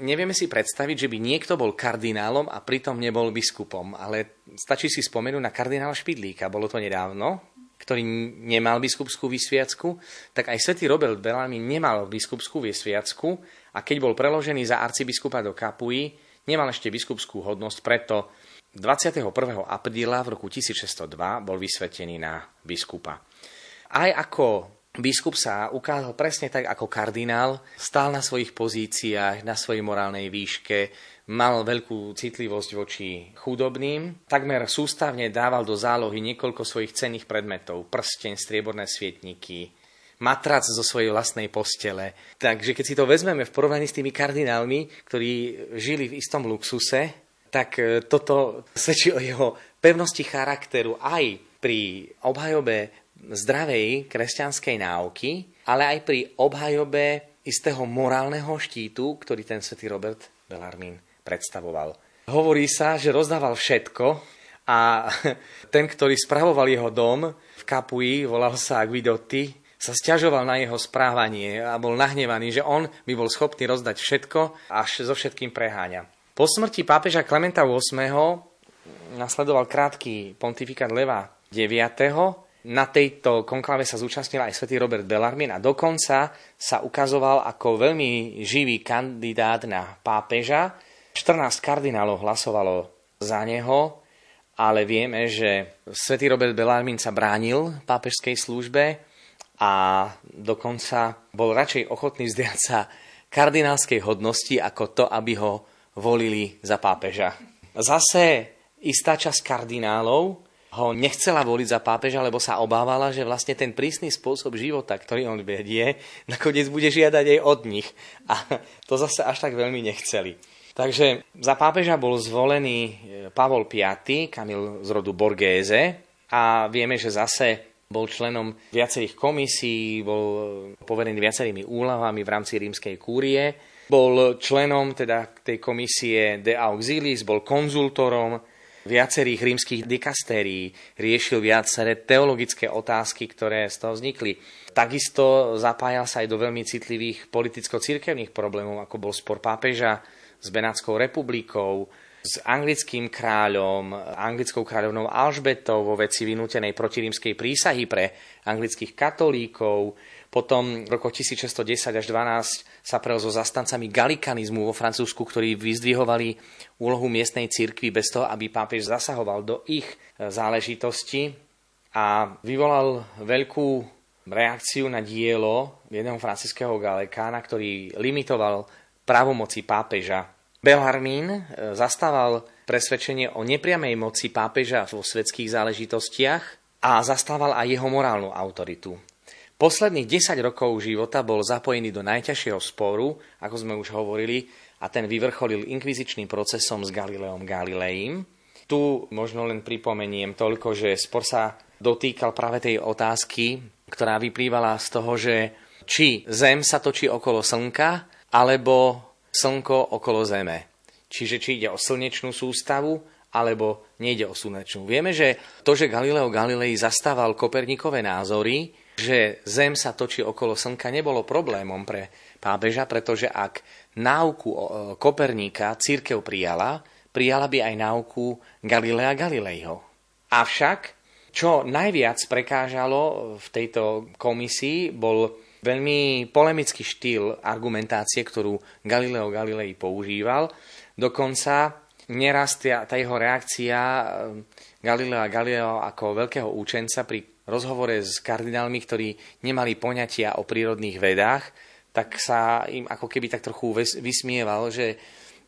nevieme si predstaviť, že by niekto bol kardinálom a pritom nebol biskupom, ale stačí si spomenúť na kardinála Špidlíka, bolo to nedávno, ktorý nemal biskupskú vysviacku, tak aj svätý Robert Bellamy nemal biskupskú vysviacku a keď bol preložený za arcibiskupa do Kapuji, nemal ešte biskupskú hodnosť, preto 21. apríla v roku 1602 bol vysvetený na biskupa. Aj ako biskup sa ukázal presne tak ako kardinál, stál na svojich pozíciách, na svojej morálnej výške, mal veľkú citlivosť voči chudobným, takmer sústavne dával do zálohy niekoľko svojich cenných predmetov, prsteň, strieborné svietniky, matrac zo svojej vlastnej postele. Takže keď si to vezmeme v porovnaní s tými kardinálmi, ktorí žili v istom luxuse, tak e, toto svedčí o jeho pevnosti charakteru aj pri obhajobe zdravej kresťanskej náuky, ale aj pri obhajobe istého morálneho štítu, ktorý ten svätý Robert Bellarmín predstavoval. Hovorí sa, že rozdával všetko a ten, ktorý spravoval jeho dom v Kapuji, volal sa Guidotti, sa stiažoval na jeho správanie a bol nahnevaný, že on by bol schopný rozdať všetko, až so všetkým preháňa. Po smrti pápeža Klementa VIII nasledoval krátky pontifikát Leva IX. Na tejto konklave sa zúčastnil aj svätý Robert Bellarmine a dokonca sa ukazoval ako veľmi živý kandidát na pápeža. 14 kardinálov hlasovalo za neho, ale vieme, že svätý Robert Bellarmine sa bránil pápežskej službe a dokonca bol radšej ochotný vzdať sa kardinálskej hodnosti ako to, aby ho volili za pápeža. Zase istá časť kardinálov ho nechcela voliť za pápeža, lebo sa obávala, že vlastne ten prísny spôsob života, ktorý on vedie, nakoniec bude žiadať aj od nich. A to zase až tak veľmi nechceli. Takže za pápeža bol zvolený Pavol V, Kamil z rodu Borgéze a vieme, že zase bol členom viacerých komisí, bol poverený viacerými úlohami v rámci rímskej kúrie, bol členom teda tej komisie De Auxilis, bol konzultorom viacerých rímskych dikastérií, riešil viaceré teologické otázky, ktoré z toho vznikli. Takisto zapájal sa aj do veľmi citlivých politicko-cirkevných problémov, ako bol spor pápeža s Benátskou republikou, s anglickým kráľom, anglickou kráľovnou Alžbetou vo veci vynútenej protirímskej prísahy pre anglických katolíkov. Potom v roku 1610 až 12 sa prel so zastancami galikanizmu vo Francúzsku, ktorí vyzdvihovali úlohu miestnej cirkvi bez toho, aby pápež zasahoval do ich e, záležitosti a vyvolal veľkú reakciu na dielo jedného francúzského galekána, ktorý limitoval právomoci pápeža. Belharmín e, zastával presvedčenie o nepriamej moci pápeža vo svetských záležitostiach a zastával aj jeho morálnu autoritu. Posledných 10 rokov života bol zapojený do najťažšieho sporu, ako sme už hovorili, a ten vyvrcholil inkvizičným procesom s Galileom Galileím. Tu možno len pripomeniem toľko, že spor sa dotýkal práve tej otázky, ktorá vyplývala z toho, že či Zem sa točí okolo Slnka, alebo Slnko okolo Zeme. Čiže či ide o slnečnú sústavu, alebo nejde o slnečnú. Vieme, že to, že Galileo Galilei zastával Kopernikové názory, že Zem sa točí okolo Slnka, nebolo problémom pre pápeža, pretože ak náuku Koperníka církev prijala, prijala by aj náuku Galilea Galileiho. Avšak, čo najviac prekážalo v tejto komisii, bol veľmi polemický štýl argumentácie, ktorú Galileo Galilei používal. Dokonca neraz tá, jeho reakcia Galilea Galileo ako veľkého účenca pri rozhovore s kardinálmi, ktorí nemali poňatia o prírodných vedách, tak sa im ako keby tak trochu vysmieval, že,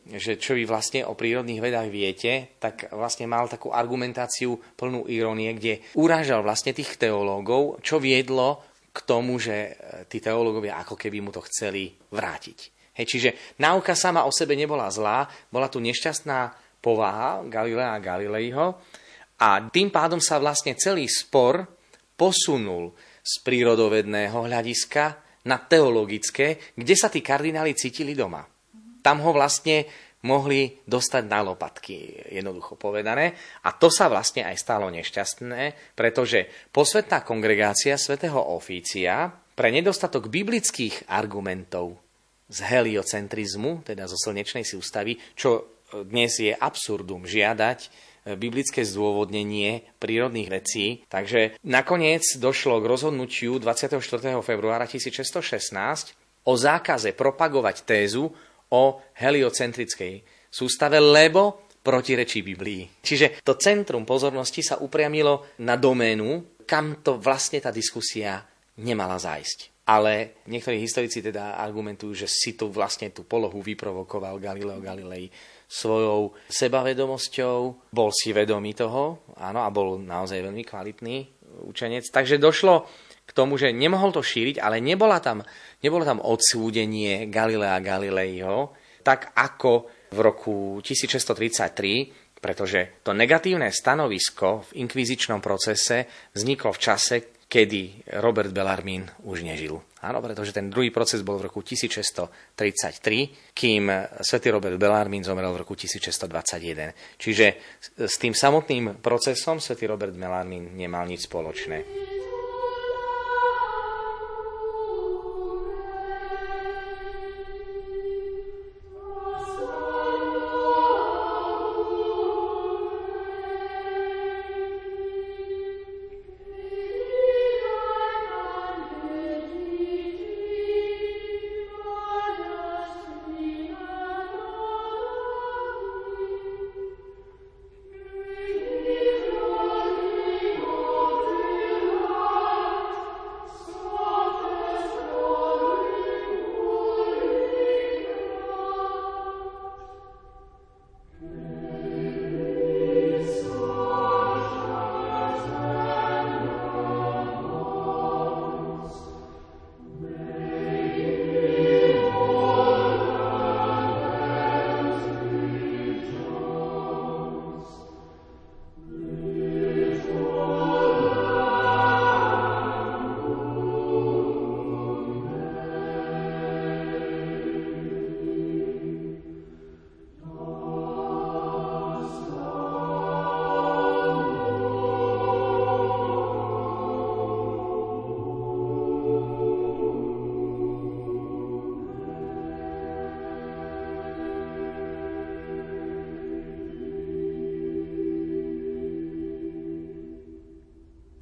že čo vy vlastne o prírodných vedách viete, tak vlastne mal takú argumentáciu plnú ironie, kde urážal vlastne tých teológov, čo viedlo k tomu, že e, tí teológovia ako keby mu to chceli vrátiť. Hej, čiže náuka sama o sebe nebola zlá, bola tu nešťastná povaha Galilea a Galileiho a tým pádom sa vlastne celý spor posunul z prírodovedného hľadiska na teologické, kde sa tí kardináli cítili doma. Tam ho vlastne mohli dostať na lopatky, jednoducho povedané. A to sa vlastne aj stalo nešťastné, pretože posvetná kongregácia svätého Ofícia pre nedostatok biblických argumentov z heliocentrizmu, teda zo slnečnej sústavy, čo dnes je absurdum žiadať biblické zdôvodnenie prírodných vecí. Takže nakoniec došlo k rozhodnutiu 24. februára 1616 o zákaze propagovať tézu o heliocentrickej sústave, lebo protirečí Biblii. Čiže to centrum pozornosti sa upriamilo na doménu, kam to vlastne tá diskusia nemala zájsť. Ale niektorí historici teda argumentujú, že si tu vlastne tú polohu vyprovokoval Galileo Galilei svojou sebavedomosťou, bol si vedomý toho, áno, a bol naozaj veľmi kvalitný učenec. Takže došlo k tomu, že nemohol to šíriť, ale nebola tam, nebolo tam odsúdenie Galilea Galileiho, tak ako v roku 1633, pretože to negatívne stanovisko v inkvizičnom procese vzniklo v čase, kedy Robert Bellarmín už nežil. Áno, pretože ten druhý proces bol v roku 1633, kým svätý Robert Bellarmín zomrel v roku 1621. Čiže s tým samotným procesom svätý Robert Bellarmín nemal nič spoločné.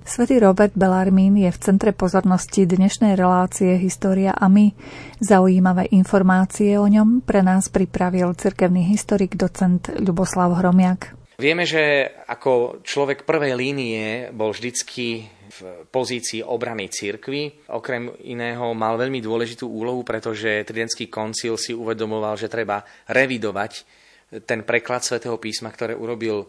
Svetý Robert Bellarmín je v centre pozornosti dnešnej relácie História a my. Zaujímavé informácie o ňom pre nás pripravil cirkevný historik docent Ľuboslav Hromiak. Vieme, že ako človek prvej línie bol vždycky v pozícii obrany cirkvy. Okrem iného mal veľmi dôležitú úlohu, pretože Tridentský koncil si uvedomoval, že treba revidovať ten preklad svätého písma, ktoré urobil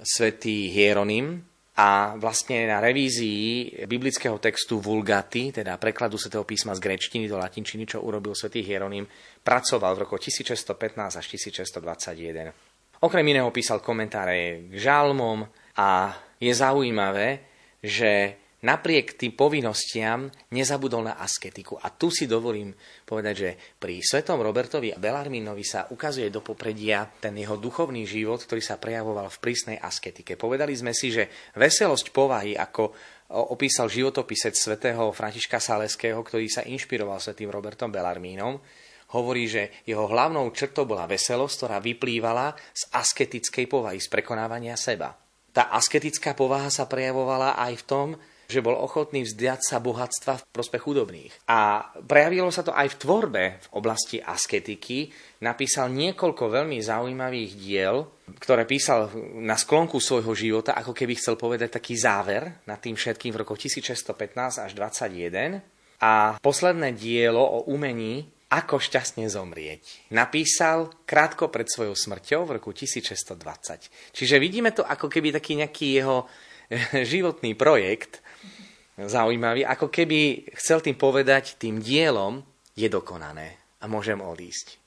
svätý Hieronym, a vlastne na revízii biblického textu Vulgaty, teda prekladu svätého písma z grečtiny do latinčiny, čo urobil svätý Hieronym, pracoval v roku 1615 až 1621. Okrem iného písal komentáre k žalmom a je zaujímavé, že napriek tým povinnostiam nezabudol na asketiku. A tu si dovolím povedať, že pri svetom Robertovi a Belarminovi sa ukazuje do popredia ten jeho duchovný život, ktorý sa prejavoval v prísnej asketike. Povedali sme si, že veselosť povahy, ako opísal životopisec svätého Františka Saleského, ktorý sa inšpiroval svetým Robertom Belarmínom, hovorí, že jeho hlavnou črtou bola veselosť, ktorá vyplývala z asketickej povahy, z prekonávania seba. Tá asketická povaha sa prejavovala aj v tom, že bol ochotný vzdiať sa bohatstva v prospech chudobných. A prejavilo sa to aj v tvorbe v oblasti asketiky. Napísal niekoľko veľmi zaujímavých diel, ktoré písal na sklonku svojho života, ako keby chcel povedať taký záver nad tým všetkým v roku 1615 až 21. A posledné dielo o umení ako šťastne zomrieť. Napísal krátko pred svojou smrťou v roku 1620. Čiže vidíme to ako keby taký nejaký jeho životný projekt, zaujímavý, ako keby chcel tým povedať, tým dielom je dokonané a môžem odísť.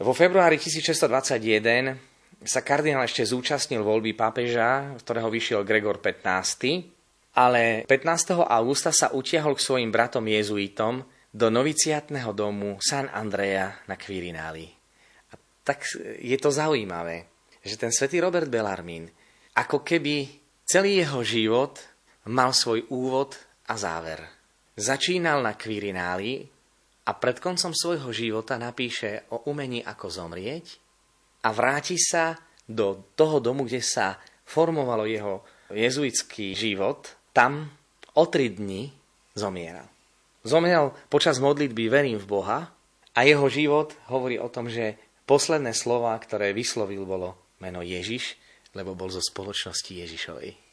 Vo februári 1621 sa kardinál ešte zúčastnil voľby pápeža, ktorého vyšiel Gregor 15. Ale 15. augusta sa utiahol k svojim bratom jezuitom do noviciatného domu San Andrea na Quirináli. A tak je to zaujímavé, že ten svätý Robert Bellarmín, ako keby celý jeho život mal svoj úvod a záver. Začínal na Quirináli a pred koncom svojho života napíše o umení, ako zomrieť a vráti sa do toho domu, kde sa formovalo jeho jezuitský život. Tam o tri dni zomieral. Zomieral počas modlitby Verím v Boha a jeho život hovorí o tom, že posledné slova, ktoré vyslovil, bolo meno Ježiš, lebo bol zo spoločnosti Ježišovej.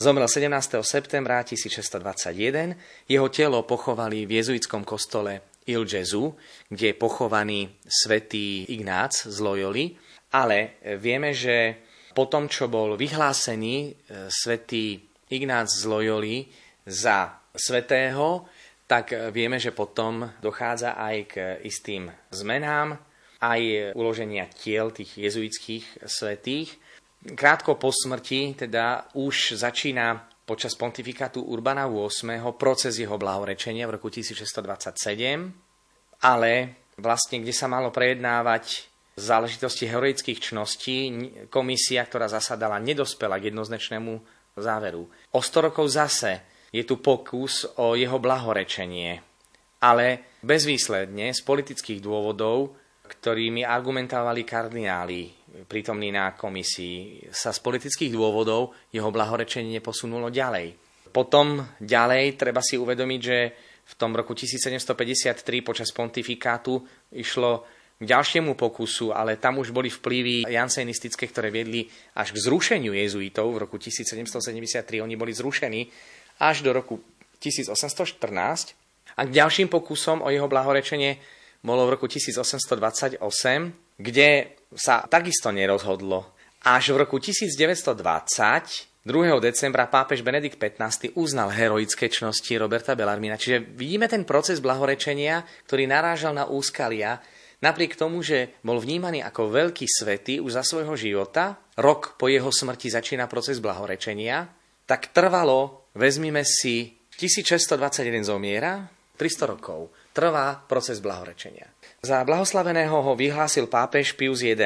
Zomrel 17. septembra 1621. Jeho telo pochovali v jezuitskom kostole Il Gesù, kde je pochovaný svätý Ignác z Loyoli. Ale vieme, že po tom, čo bol vyhlásený e, svätý Ignác z Loyoli za svetého, tak vieme, že potom dochádza aj k istým zmenám, aj uloženia tiel tých jezuitských svetých. Krátko po smrti teda už začína počas pontifikátu Urbana VIII. proces jeho blahorečenia v roku 1627, ale vlastne kde sa malo prejednávať záležitosti heroických čností, komisia, ktorá zasadala, nedospela k jednoznačnému záveru. O 100 rokov zase je tu pokus o jeho blahorečenie, ale bezvýsledne z politických dôvodov, ktorými argumentovali kardináli prítomný na komisii, sa z politických dôvodov jeho blahorečenie neposunulo ďalej. Potom ďalej treba si uvedomiť, že v tom roku 1753 počas pontifikátu išlo k ďalšiemu pokusu, ale tam už boli vplyvy jansenistické, ktoré viedli až k zrušeniu jezuitov. V roku 1773 oni boli zrušení až do roku 1814. A k ďalším pokusom o jeho blahorečenie bolo v roku 1828, kde sa takisto nerozhodlo. Až v roku 1920 2. decembra pápež Benedikt XV uznal heroické čnosti Roberta Bellarmina. Čiže vidíme ten proces blahorečenia, ktorý narážal na úskalia, napriek tomu, že bol vnímaný ako veľký svetý už za svojho života, rok po jeho smrti začína proces blahorečenia, tak trvalo, vezmime si, 1621 zomiera, 300 rokov trvá proces blahorečenia. Za blahoslaveného ho vyhlásil pápež Pius XI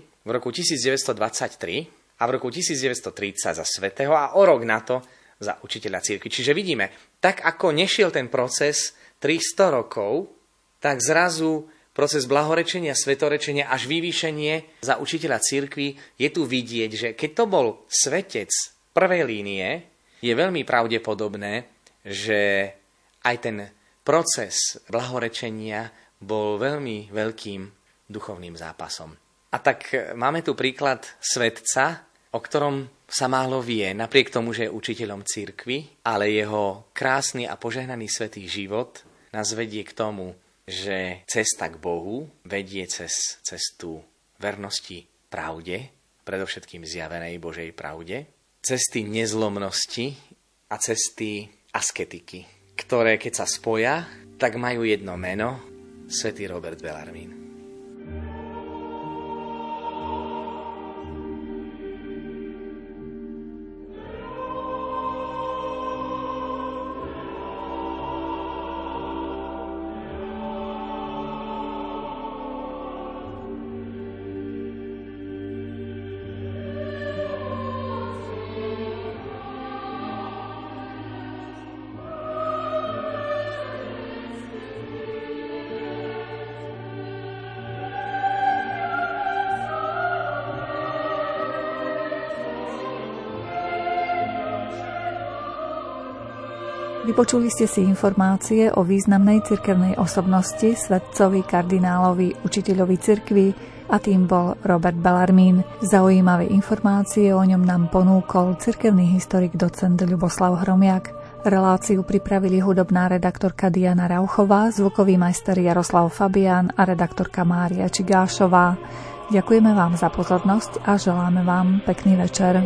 v roku 1923 a v roku 1930 za svetého a o rok na to za učiteľa církvy. Čiže vidíme, tak ako nešiel ten proces 300 rokov, tak zrazu proces blahorečenia, svetorečenia až vyvýšenie za učiteľa církvy je tu vidieť, že keď to bol svetec prvej línie, je veľmi pravdepodobné, že aj ten proces blahorečenia bol veľmi veľkým duchovným zápasom. A tak máme tu príklad svetca, o ktorom sa málo vie, napriek tomu, že je učiteľom cirkvy, ale jeho krásny a požehnaný svetý život nás vedie k tomu, že cesta k Bohu vedie cez cestu vernosti pravde, predovšetkým zjavenej Božej pravde, cesty nezlomnosti a cesty asketiky, ktoré keď sa spoja, tak majú jedno meno, svätý Robert Bellarmín. Vypočuli ste si informácie o významnej cirkevnej osobnosti, svetcovi, kardinálovi, učiteľovi cirkvi a tým bol Robert Bellarmín. Zaujímavé informácie o ňom nám ponúkol cirkevný historik docent Ľuboslav Hromiak. Reláciu pripravili hudobná redaktorka Diana Rauchová, zvukový majster Jaroslav Fabian a redaktorka Mária Čigášová. Ďakujeme vám za pozornosť a želáme vám pekný večer.